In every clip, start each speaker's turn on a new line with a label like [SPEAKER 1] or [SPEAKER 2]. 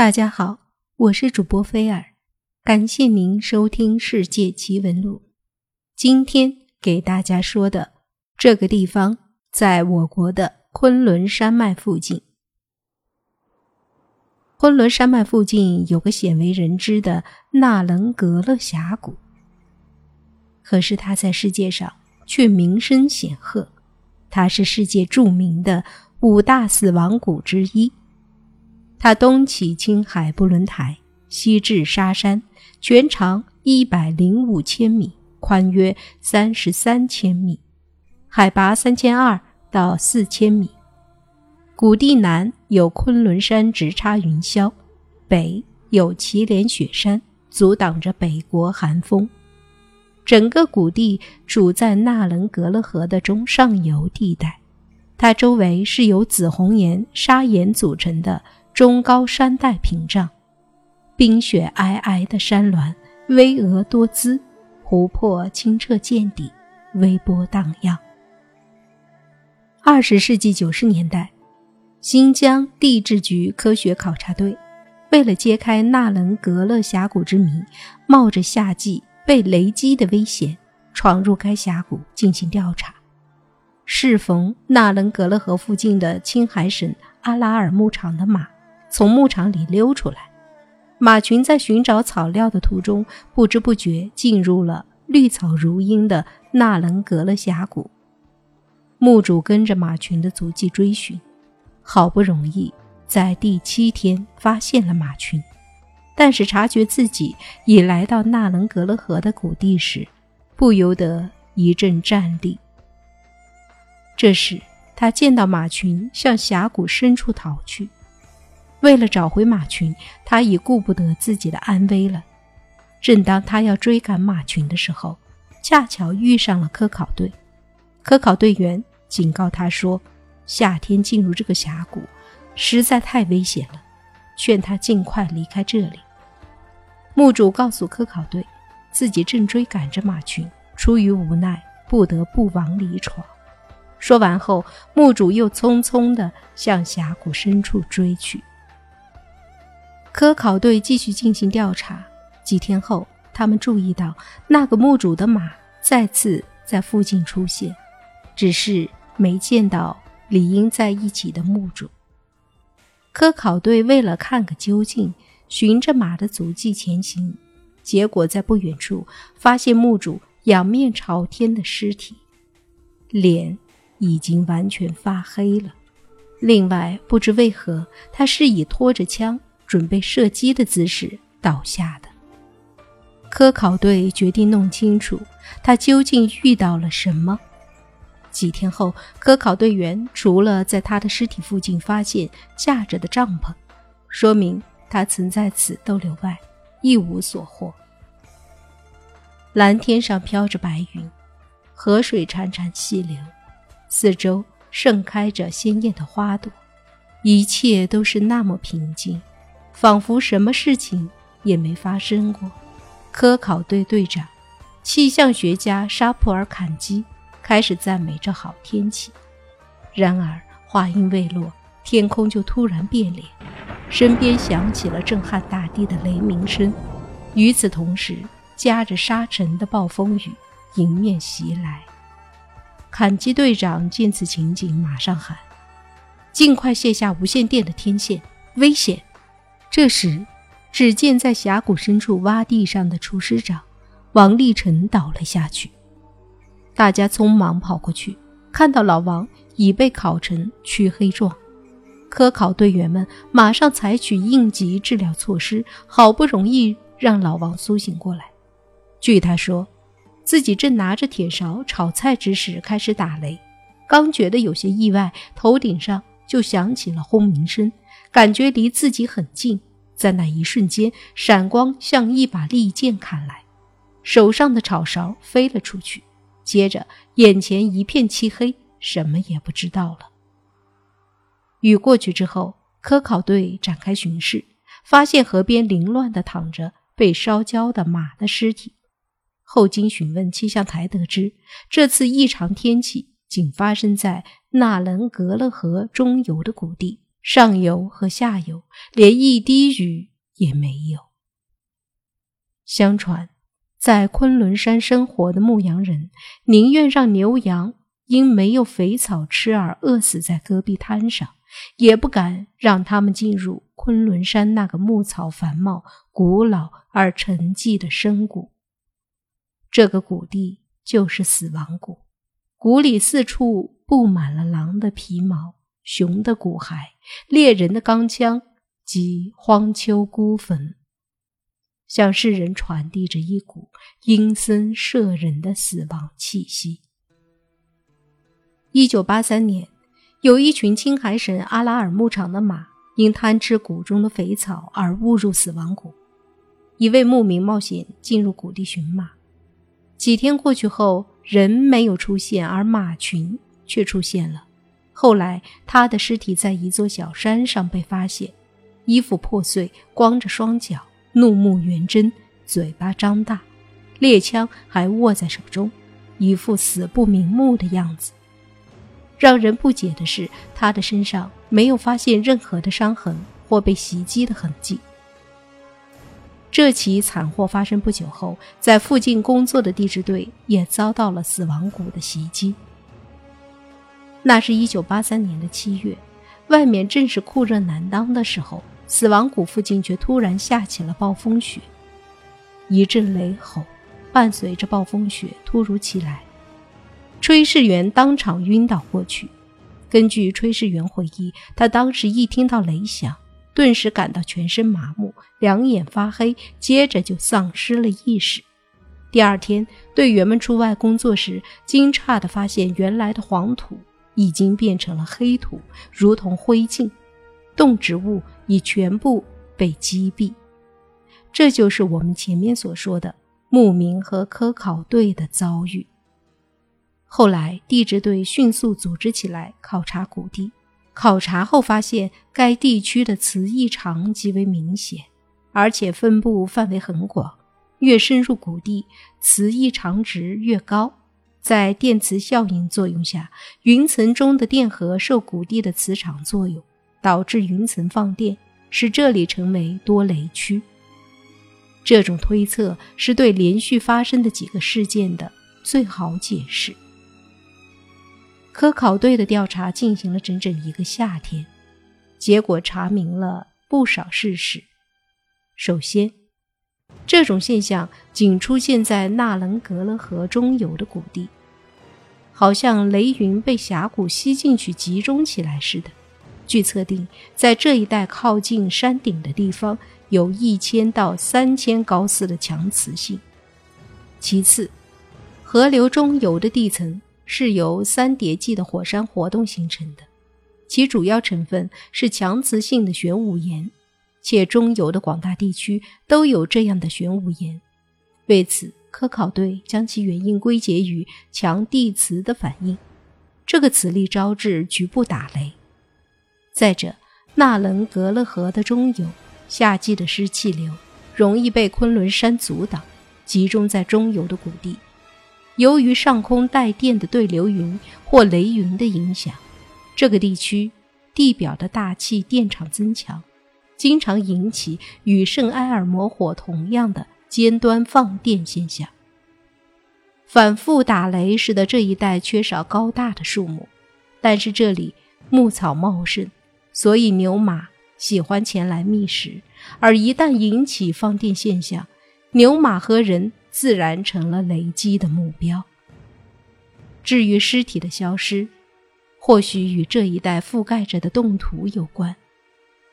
[SPEAKER 1] 大家好，我是主播菲尔，感谢您收听《世界奇闻录》。今天给大家说的这个地方，在我国的昆仑山脉附近。昆仑山脉附近有个鲜为人知的纳棱格勒峡谷，可是它在世界上却名声显赫，它是世界著名的五大死亡谷之一。它东起青海布伦台，西至沙山，全长一百零五千米，宽约三十三千米，海拔三千二到四千米。谷地南有昆仑山直插云霄，北有祁连雪山阻挡着北国寒风。整个谷地处在纳棱格勒河的中上游地带，它周围是由紫红岩砂岩组成的。中高山带屏障，冰雪皑皑的山峦巍峨多姿，湖泊清澈见底，微波荡漾。二十世纪九十年代，新疆地质局科学考察队为了揭开纳棱格勒峡谷之谜，冒着夏季被雷击的危险，闯入该峡谷进行调查。适逢纳棱格勒河附近的青海省阿拉尔牧场的马。从牧场里溜出来，马群在寻找草料的途中，不知不觉进入了绿草如茵的纳伦格勒峡谷。牧主跟着马群的足迹追寻，好不容易在第七天发现了马群，但是察觉自己已来到纳伦格勒河的谷地时，不由得一阵战栗。这时，他见到马群向峡谷深处逃去。为了找回马群，他已顾不得自己的安危了。正当他要追赶马群的时候，恰巧遇上了科考队。科考队员警告他说：“夏天进入这个峡谷实在太危险了，劝他尽快离开这里。”墓主告诉科考队，自己正追赶着马群，出于无奈，不得不往里闯。说完后，墓主又匆匆地向峡谷深处追去。科考队继续进行调查。几天后，他们注意到那个墓主的马再次在附近出现，只是没见到理应在一起的墓主。科考队为了看个究竟，循着马的足迹前行，结果在不远处发现墓主仰面朝天的尸体，脸已经完全发黑了。另外，不知为何，他是以拖着枪。准备射击的姿势倒下的。科考队决定弄清楚他究竟遇到了什么。几天后，科考队员除了在他的尸体附近发现架着的帐篷，说明他曾在此逗留外，一无所获。蓝天上飘着白云，河水潺潺细流，四周盛开着鲜艳的花朵，一切都是那么平静。仿佛什么事情也没发生过。科考队队长、气象学家沙普尔坎基开始赞美这好天气。然而话音未落，天空就突然变脸，身边响起了震撼大地的雷鸣声。与此同时，夹着沙尘的暴风雨迎面袭来。坎基队长见此情景，马上喊：“尽快卸下无线电的天线，危险！”这时，只见在峡谷深处洼地上的厨师长王立成倒了下去。大家匆忙跑过去，看到老王已被烤成黢黑状。科考队员们马上采取应急治疗措施，好不容易让老王苏醒过来。据他说，自己正拿着铁勺炒菜之时开始打雷，刚觉得有些意外，头顶上就响起了轰鸣声。感觉离自己很近，在那一瞬间，闪光像一把利剑砍来，手上的炒勺飞了出去。接着，眼前一片漆黑，什么也不知道了。雨过去之后，科考队展开巡视，发现河边凌乱地躺着被烧焦的马的尸体。后经询问气象台得知，这次异常天气仅发生在纳棱格勒河中游的谷地。上游和下游连一滴雨也没有。相传，在昆仑山生活的牧羊人宁愿让牛羊因没有肥草吃而饿死在戈壁滩上，也不敢让他们进入昆仑山那个牧草繁茂、古老而沉寂的深谷。这个谷地就是死亡谷，谷里四处布满了狼的皮毛、熊的骨骸、猎人的钢枪及荒丘孤坟。向世人传递着一股阴森摄人的死亡气息。一九八三年，有一群青海省阿拉尔牧场的马因贪吃谷中的肥草而误入死亡谷。一位牧民冒险进入谷地寻马，几天过去后，人没有出现，而马群却出现了。后来，他的尸体在一座小山上被发现，衣服破碎，光着双脚。怒目圆睁，嘴巴张大，猎枪还握在手中，一副死不瞑目的样子。让人不解的是，他的身上没有发现任何的伤痕或被袭击的痕迹。这起惨祸发生不久后，在附近工作的地质队也遭到了死亡谷的袭击。那是一九八三年的七月，外面正是酷热难当的时候。死亡谷附近却突然下起了暴风雪，一阵雷吼，伴随着暴风雪突如其来，炊事员当场晕倒过去。根据炊事员回忆，他当时一听到雷响，顿时感到全身麻木，两眼发黑，接着就丧失了意识。第二天，队员们出外工作时，惊诧地发现，原来的黄土已经变成了黑土，如同灰烬。动植物已全部被击毙，这就是我们前面所说的牧民和科考队的遭遇。后来，地质队迅速组织起来考察谷地，考察后发现该地区的磁异常极为明显，而且分布范围很广。越深入谷地，磁异常值越高。在电磁效应作用下，云层中的电荷受谷地的磁场作用。导致云层放电，使这里成为多雷区。这种推测是对连续发生的几个事件的最好解释。科考队的调查进行了整整一个夏天，结果查明了不少事实。首先，这种现象仅出现在纳棱格勒河中游的谷地，好像雷云被峡谷吸进去集中起来似的。据测定，在这一带靠近山顶的地方，有一千到三千高斯的强磁性。其次，河流中游的地层是由三叠纪的火山活动形成的，其主要成分是强磁性的玄武岩，且中游的广大地区都有这样的玄武岩。为此，科考队将其原因归结于强地磁的反应，这个磁力招致局部打雷。再者，纳伦格勒河的中游，夏季的湿气流容易被昆仑山阻挡，集中在中游的谷地。由于上空带电的对流云或雷云的影响，这个地区地表的大气电场增强，经常引起与圣埃尔摩火同样的尖端放电现象。反复打雷使得这一带缺少高大的树木，但是这里牧草茂盛。所以牛马喜欢前来觅食，而一旦引起放电现象，牛马和人自然成了雷击的目标。至于尸体的消失，或许与这一带覆盖着的冻土有关。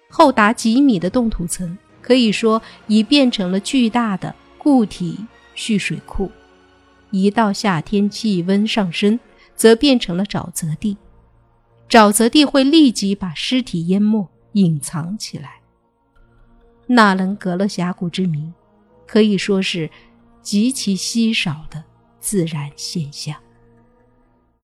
[SPEAKER 1] 厚达几米的冻土层，可以说已变成了巨大的固体蓄水库。一到夏天气温上升，则变成了沼泽地。沼泽地会立即把尸体淹没、隐藏起来。纳棱格勒峡谷之谜，可以说是极其稀少的自然现象。